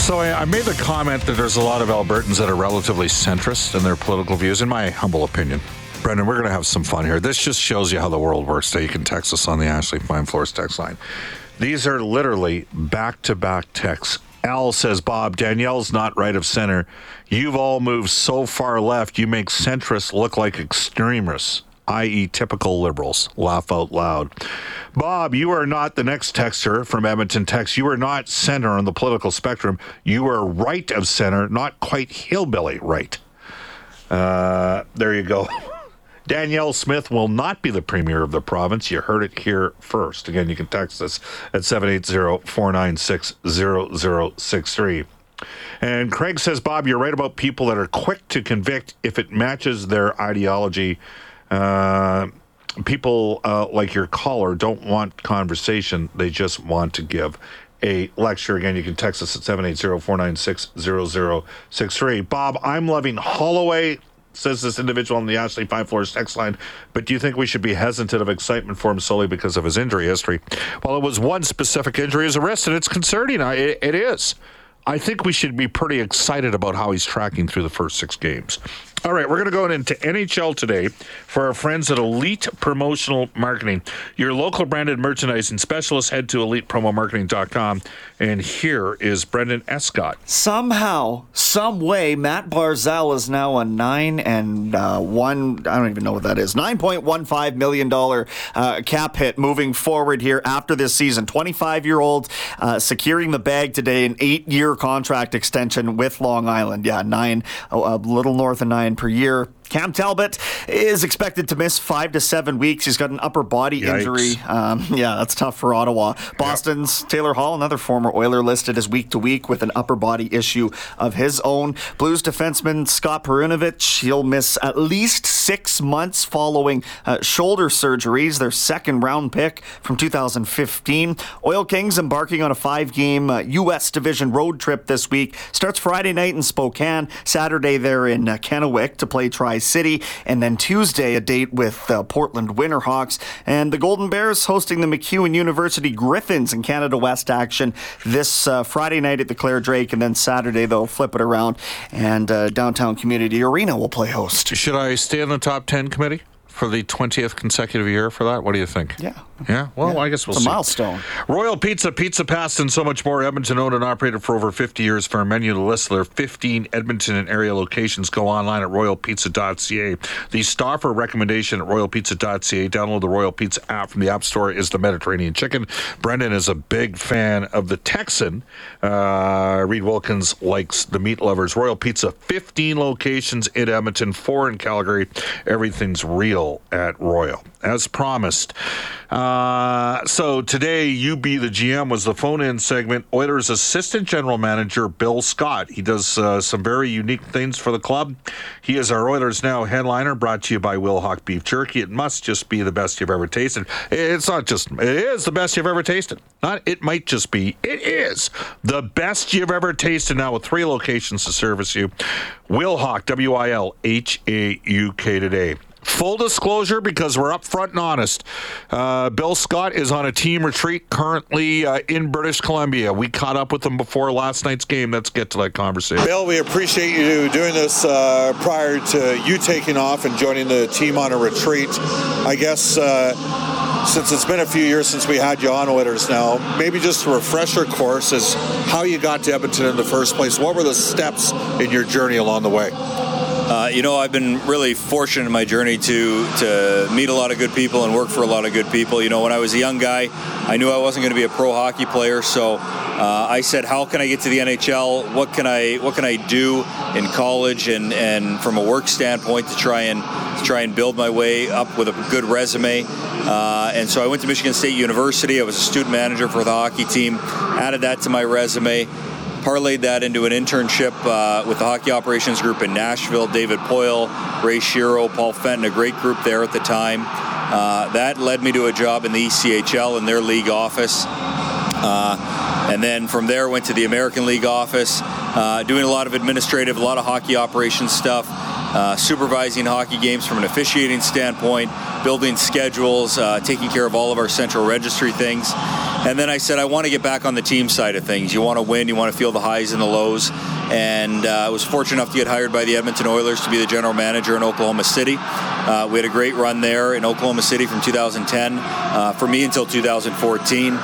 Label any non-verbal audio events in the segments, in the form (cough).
So I, I made the comment that there's a lot of Albertans that are relatively centrist in their political views, in my humble opinion. Brendan, we're going to have some fun here. This just shows you how the world works. That you can text us on the Ashley Fine Floors text line. These are literally back-to-back texts. Al says, Bob, Danielle's not right of center. You've all moved so far left, you make centrists look like extremists i.e., typical liberals. Laugh out loud. Bob, you are not the next texter from Edmonton Text. You are not center on the political spectrum. You are right of center, not quite hillbilly right. Uh, there you go. (laughs) Danielle Smith will not be the premier of the province. You heard it here first. Again, you can text us at 780 496 0063. And Craig says, Bob, you're right about people that are quick to convict if it matches their ideology. Uh, people uh, like your caller don't want conversation, they just want to give a lecture. Again, you can text us at 780-496-0063. Bob, I'm loving Holloway, says this individual on the Ashley Fine Floors text line, but do you think we should be hesitant of excitement for him solely because of his injury history? Well, it was one specific injury as a wrist, and it's concerning. It, it is. I think we should be pretty excited about how he's tracking through the first six games. All right, we're going to go into NHL today for our friends at Elite Promotional Marketing. Your local branded merchandising specialist, head to elitepromomarketing.com. And here is Brendan Escott. Somehow, some way, Matt Barzal is now a nine and uh, one, I don't even know what that is, $9.15 million uh, cap hit moving forward here after this season. 25 year old uh, securing the bag today, an eight year contract extension with Long Island. Yeah, nine, a little north of nine per year. Cam Talbot is expected to miss five to seven weeks. He's got an upper body Yikes. injury. Um, yeah, that's tough for Ottawa. Boston's yep. Taylor Hall, another former Oiler, listed as week to week with an upper body issue of his own. Blues defenseman Scott Perunovich, he'll miss at least six months following uh, shoulder surgeries, their second round pick from 2015. Oil Kings embarking on a five game uh, U.S. division road trip this week. Starts Friday night in Spokane, Saturday there in uh, Kennewick to play Tri City, and then Tuesday, a date with uh, Portland Winterhawks. And the Golden Bears hosting the MacEwan University Griffins in Canada West action this uh, Friday night at the Clare Drake, and then Saturday they'll flip it around, and uh, Downtown Community Arena will play host. Should I stay on the top 10 committee? For the 20th consecutive year for that? What do you think? Yeah. Yeah? Well, yeah. I guess we'll it's see. a milestone. Royal Pizza, Pizza Past, and so much more. Edmonton owned and operated for over 50 years. For a menu to list their 15 Edmonton and area locations, go online at royalpizza.ca. The Stauffer recommendation at royalpizza.ca. Download the Royal Pizza app from the App Store is the Mediterranean chicken. Brendan is a big fan of the Texan. Uh, Reed Wilkins likes the meat lovers. Royal Pizza, 15 locations in Edmonton, four in Calgary. Everything's real at Royal, as promised. Uh, so today, you be the GM was the phone in segment. Oilers assistant general manager Bill Scott. He does uh, some very unique things for the club. He is our Oilers Now headliner, brought to you by Wilhauk Beef Jerky. It must just be the best you've ever tasted. It's not just, it is the best you've ever tasted. Not, it might just be, it is the best you've ever tasted now with three locations to service you. Wilhauk, W I L H A U K today. Full disclosure, because we're upfront and honest. Uh, Bill Scott is on a team retreat currently uh, in British Columbia. We caught up with him before last night's game. Let's get to that conversation. Bill, we appreciate you doing this uh, prior to you taking off and joining the team on a retreat. I guess uh, since it's been a few years since we had you on Oilers now, maybe just a refresher course is how you got to Edmonton in the first place. What were the steps in your journey along the way? Uh, you know, I've been really fortunate in my journey to to meet a lot of good people and work for a lot of good people. You know, when I was a young guy, I knew I wasn't going to be a pro hockey player, so uh, I said, "How can I get to the NHL? What can I what can I do in college and and from a work standpoint to try and to try and build my way up with a good resume?" Uh, and so I went to Michigan State University. I was a student manager for the hockey team. Added that to my resume parlayed that into an internship uh, with the hockey operations group in Nashville. David Poile, Ray Shero, Paul Fenton, a great group there at the time. Uh, that led me to a job in the ECHL in their league office. Uh, and then from there went to the American League office, uh, doing a lot of administrative, a lot of hockey operations stuff, uh, supervising hockey games from an officiating standpoint, building schedules, uh, taking care of all of our central registry things. (laughs) And then I said, I want to get back on the team side of things. You want to win, you want to feel the highs and the lows. And uh, I was fortunate enough to get hired by the Edmonton Oilers to be the general manager in Oklahoma City. Uh, we had a great run there in Oklahoma City from 2010 uh, for me until 2014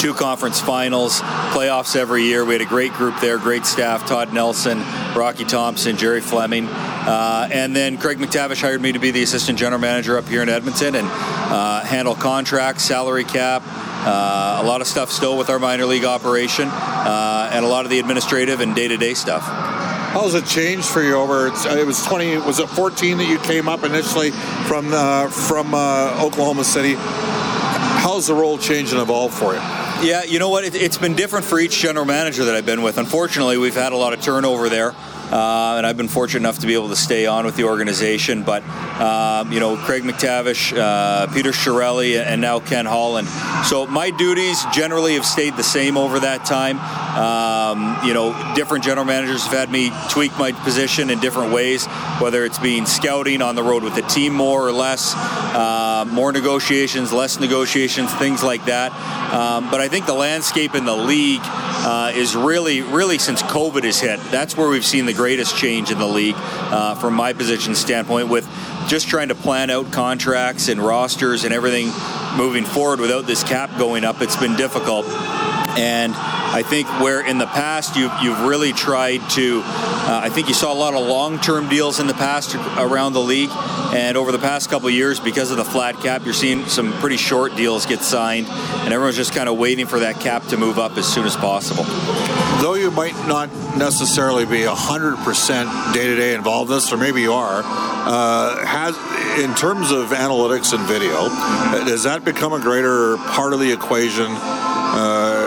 two conference finals, playoffs every year. We had a great group there, great staff Todd Nelson, Rocky Thompson, Gerry Fleming. Uh, and then Craig MacTavish hired me to be the assistant general manager up here in Edmonton and uh, handle contracts, salary cap, a lot of stuff still with our minor league operation, uh, and a lot of the administrative and day to day stuff. How's it changed for you over? It was 20. Was it 14 that you came up initially from uh, from uh, Oklahoma City? How's the role changed and evolved for you? Yeah, you know what? It, has been different for each general manager that I've been with. Unfortunately, we've had a lot of turnover there. Uh, and I've been fortunate enough to be able to stay on with the organization. But um, you know, Craig MacTavish, uh, Peter Chiarelli, and now Ken Holland. So my duties generally have stayed the same over that time. Um, you know, different general managers have had me tweak my position in different ways, whether it's being scouting on the road with the team more or less, uh, more negotiations, less negotiations, things like that. Um, but I think the landscape in the league uh, is really, really since COVID has hit, that's where we've seen the greatest change in the league uh, from my position standpoint with just trying to plan out contracts and rosters and everything moving forward without this cap going up. It's been difficult. And I think where in the past you, you've really tried to, uh, I think you saw a lot of long-term deals in the past around the league, and over the past couple years, because of the flat cap, you're seeing some pretty short deals get signed, and everyone's just kind of waiting for that cap to move up as soon as possible. Though you might not necessarily be 100% day-to-day involved in this, or maybe you are, uh, has in terms of analytics and video, does that become a greater part of the equation? Uh,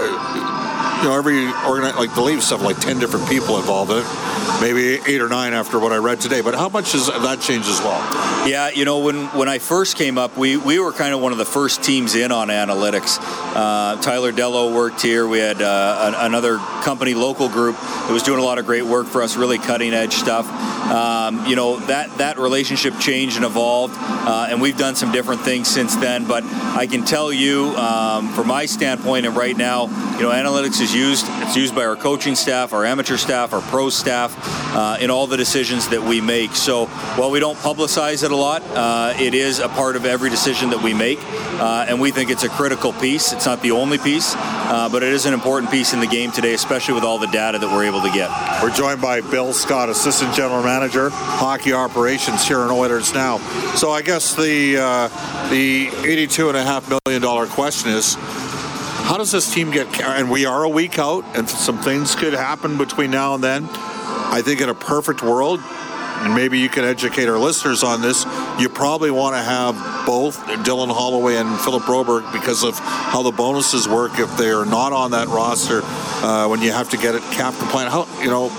you know, every organi- like the Leafs have like ten different people involved in it, maybe eight or nine after what I read today. But how much has that changed as well? Yeah, you know, when when I first came up, we we were kind of one of the first teams in on analytics. Uh, Tyler Dellow worked here. We had uh, another company, local group, that was doing a lot of great work for us, really cutting edge stuff. Um, you know, that that relationship changed and evolved, uh, and we've done some different things since then. But I can tell you, um, from my standpoint, and right now, you know, analytics is used. It's used by our coaching staff, our amateur staff, our pro staff, uh, in all the decisions that we make. So while we don't publicize it a lot, uh, it is a part of every decision that we make, uh, and we think it's a critical piece. It's not the only piece, uh, but it is an important piece in the game today, especially with all the data that we're able to get. We're joined by Bill Scott, Assistant General Manager, Hockey Operations here in Oilers now. So I guess the uh, the eighty-two and a half million dollar question is how does this team get? And we are a week out, and some things could happen between now and then. I think in a perfect world, and maybe you can educate our listeners on this, you probably want to have both Dylan Holloway and Philip Broberg because of how the bonuses work if they are not on that roster uh, when you have to get it cap compliant. How you know?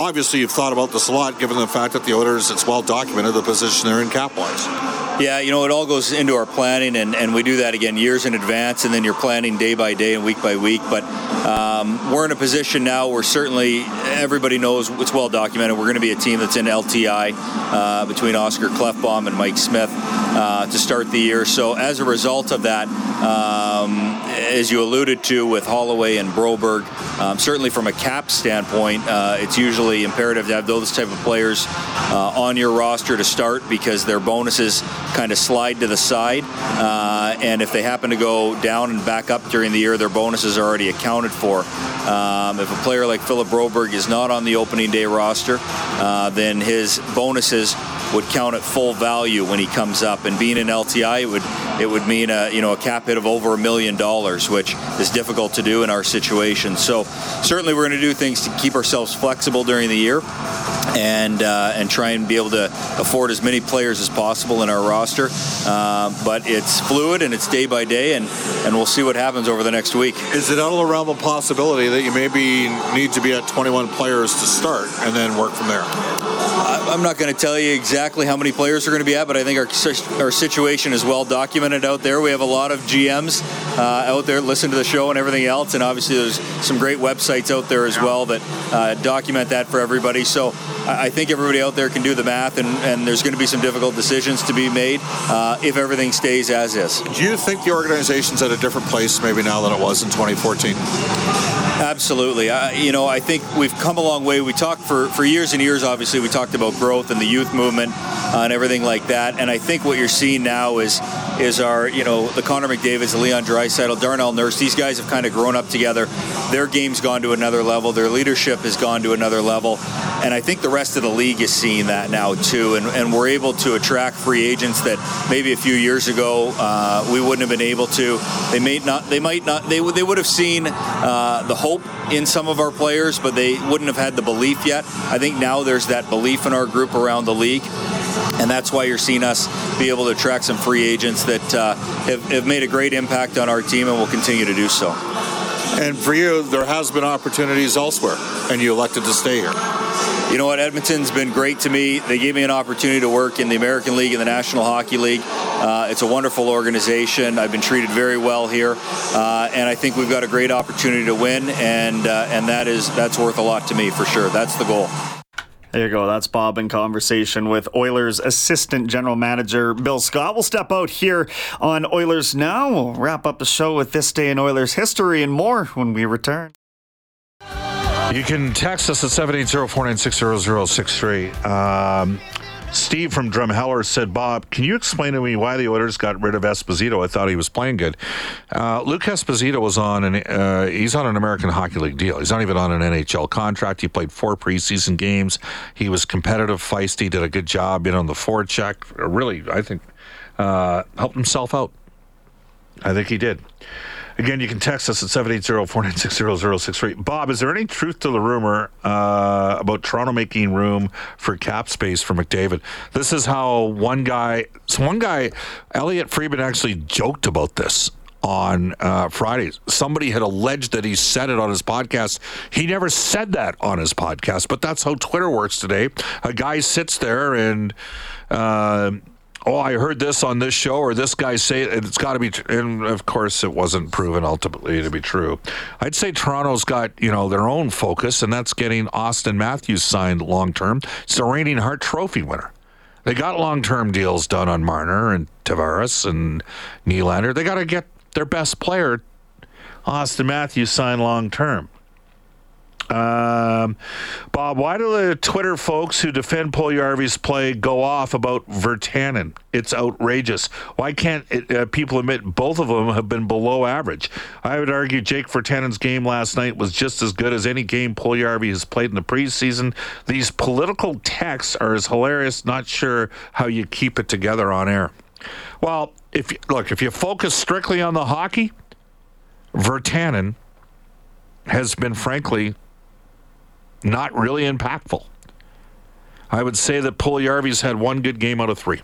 Obviously, you've thought about this a lot, given the fact that the Oilers, it's well documented the position they're in cap wise. Yeah, you know, it all goes into our planning, and, and we do that again years in advance, and then you're planning day by day and week by week. But uh, um, we're in a position now where certainly everybody knows it's well documented. We're going to be a team that's in LTI uh, between Oscar Klefbom and Mike Smith uh, to start the year. So as a result of that, um, as you alluded to with Holloway and Broberg, um, certainly from a cap standpoint, uh, it's usually imperative to have those type of players uh, on your roster to start because their bonuses kind of slide to the side. Uh, and if they happen to go down and back up during the year, their bonuses are already accounted for. Um, if a player like Philip Broberg is not on the opening day roster, uh, then his bonuses would count at full value when he comes up. And being an LTI, it would it would mean a you know a cap hit of over a million dollars, which is difficult to do in our situation. So certainly we're going to do things to keep ourselves flexible during the year, and uh, and try and be able to afford as many players as possible in our roster. Uh, but it's fluid and it's day by day, and and we'll see what happens over the next week. Is it out of the realm of possibility that you maybe need to be at 21 players to start and then work from there? I'm not going to tell you exactly how many players are going to be at, but I think our, our situation is well documented out there. We have a lot of GMs out there listen to the show and everything else, and obviously there's some great websites out there as well that uh, document that for everybody. So I think everybody out there can do the math, and, and there's going to be some difficult decisions to be made uh, if everything stays as is. Do you think the organization's at a different place maybe now than it was in 2014? Absolutely. Uh, you know, I think we've come a long way. We talked for, for years and years, obviously, we talked about growth and the youth movement uh, and everything like that. And I think what you're seeing now is is our, you know, the Connor McDavid's, the Leon Draisaitl, Darnell Nurse. These guys have kind of grown up together. Their game's gone to another level. Their leadership has gone to another level. And I think the rest of the league is seeing that now too. And, and we're able to attract free agents that maybe a few years ago uh, we wouldn't have been able to. They may not. They might not. They would. They would have seen uh, the hope in some of our players, but they wouldn't have had the belief yet. I think now there's that belief in our group around the league. And that's why you're seeing us be able to attract some free agents that uh, have, have made a great impact on our team and will continue to do so. And for you, there has been opportunities elsewhere, and you elected to stay here. You know what? Edmonton's been great to me. They gave me an opportunity to work in the American League and the National Hockey League. Uh, it's a wonderful organization. I've been treated very well here, uh, and I think we've got a great opportunity to win, and uh, and that is that's worth a lot to me for sure. That's the goal. There you go. That's Bob in conversation with Oilers assistant general manager Bill Scott. We'll step out here on Oilers Now. We'll wrap up the show with this day in Oilers history and more when we return. You can text us at 780-496-0063. Um, Steve from Drumheller said, Bob, can you explain to me why the Oilers got rid of Esposito? I thought he was playing good. Uh, Luke Esposito was on an uh, he's on an American Hockey League deal. He's not even on an NHL contract. He played four preseason games. He was competitive, feisty, did a good job in on the forecheck. Really, I think uh, helped himself out. I think he did. Again, you can text us at 780-496-0063. Bob, is there any truth to the rumor uh, about Toronto making room for cap space for McDavid? This is how one guy, so one guy, Elliotte Friedman actually joked about this on uh, Friday. Somebody had alleged that he said it on his podcast. He never said that on his podcast, but that's how Twitter works today. A guy sits there and uh, oh, I heard this on this show, or this guy say it, it's got to be, tr-. and of course, it wasn't proven ultimately to be true. I'd say Toronto's got you know their own focus, and that's getting Auston Matthews signed long term. It's the reigning Hart Trophy winner. They got long term deals done on Marner and Tavares and Nylander. They got to get their best player, Auston Matthews, signed long term. Um, Bob, why do the Twitter folks who defend Puljujarvi's play go off about Virtanen? It's outrageous. Why can't it, uh, people admit both of them have been below average? I would argue Jake Virtanen's game last night was just as good as any game Puljujarvi has played in the preseason. These political texts are as hilarious. Not sure how you keep it together on air. Well, if you, look, if you focus strictly on the hockey, Virtanen has been frankly not really impactful. I would say that Puljujarvi's had one good game out of three.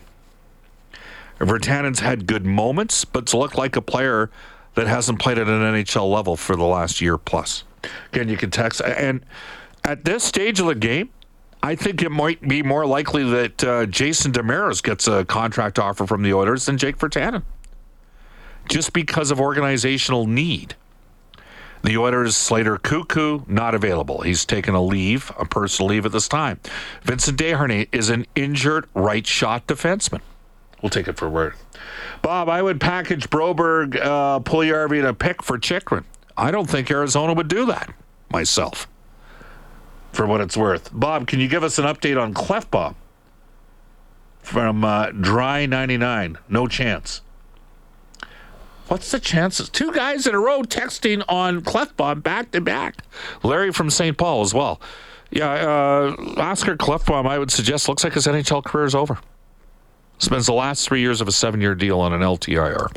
Virtanen's had good moments, but to look like a player that hasn't played at an NHL level for the last year plus. Again, you can text. And at this stage of the game, I think it might be more likely that uh, Jason Demers gets a contract offer from the Oilers than Jake Virtanen, just because of organizational need. The Oilers' Slater Koekkoek not available. He's taken a leave, a personal leave at this time. Vincent Desharnais is an injured right shot defenseman. We'll take it for word. Bob, I would package Broberg, uh, Puljujarvi, and a pick for Chychrun. I don't think Arizona would do that myself, for what it's worth. Bob, can you give us an update on Klefbom from uh, Dry 99? No chance. What's the chances? Two guys in a row texting on Klefbom back to back. Larry from St. Paul as well. Yeah, uh, Oscar Klefbom, I would suggest, looks like his NHL career is over. Spends the last three years of a seven year deal on an LTIR.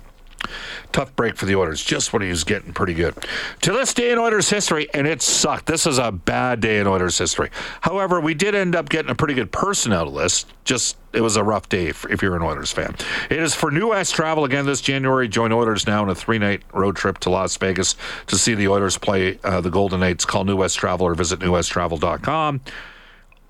Tough break for the Oilers, just when he was getting pretty good. To this day in Oilers history, and it sucked. This is a bad day in Oilers history. However, we did end up getting a pretty good person out of this. Just it was a rough day if, if you're an Oilers fan. It is for New West travel again this January. Join Oilers now on a three night road trip to Las Vegas to see the Oilers play uh, the Golden Knights. Call New West Travel or visit newwesttravel.com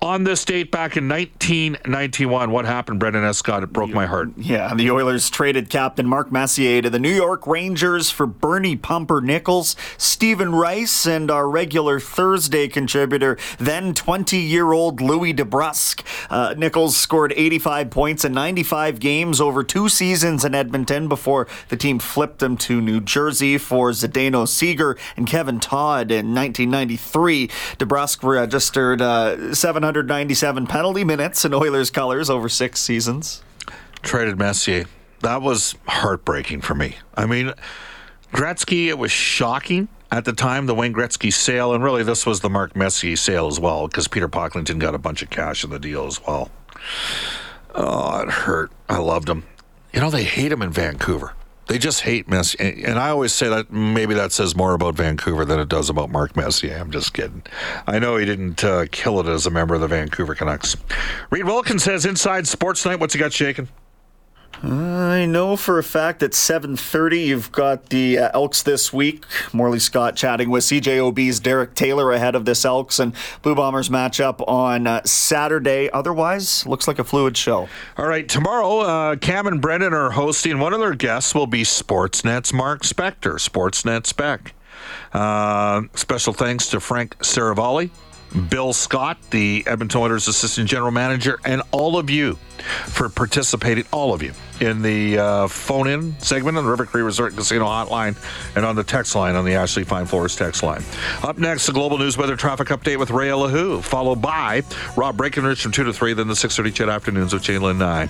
on this date back in 1991. What happened, Brendan Escott? It broke my heart. Yeah, the Oilers traded captain Mark Messier to the New York Rangers for Bernie Pumper Nicholls, Stephen Rice, and our regular Thursday contributor, then 20 year old Louie DeBrusk. Uh, Nicholls scored 85 points in 95 games over two seasons in Edmonton before the team flipped him to New Jersey for Zdeno Ciger and Kevin Todd in 1993. DeBrusk registered uh, 700. 197 penalty minutes in Oilers colors over six seasons. Traded Messier. That was heartbreaking for me. I mean, Gretzky, it was shocking at the time, the Wayne Gretzky sale, and really this was the Mark Messier sale as well, because Peter Pocklington got a bunch of cash in the deal as well. Oh, it hurt. I loved him. You know, they hate him in Vancouver. They just hate Messier. And I always say that maybe that says more about Vancouver than it does about Mark Messier. I'm just kidding. I know he didn't uh, kill it as a member of the Vancouver Canucks. Reed Wilkins says Inside Sports Night, what's he got shaking? I know for a fact at 7:30 you've got the uh, Elks this week. Morley Scott chatting with CJOB's Derek Taylor ahead of this Elks and Blue Bombers matchup on uh, Saturday. Otherwise, looks like a fluid show. All right, tomorrow uh, Cam and Brendan are hosting. One of their guests will be Sportsnet's Mark Spector, Sportsnet Spec. Uh, special thanks to Frank Seravalli Bill Scott, the Edmonton Oilers Assistant General Manager, and all of you for participating, all of you, in the uh, phone in segment on the River Cree Resort Casino hotline and on the text line on the Ashley Fine Floors text line. Up next, the Global News Weather Traffic Update with Ray Lahu, followed by Rob Breckenridge from 2 to 3, then the 6.30 CHED Afternoons with Jalen 9.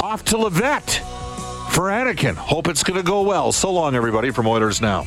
Off to Levette for Anakin. Hope it's going to go well. So long, everybody, from Oilers Now.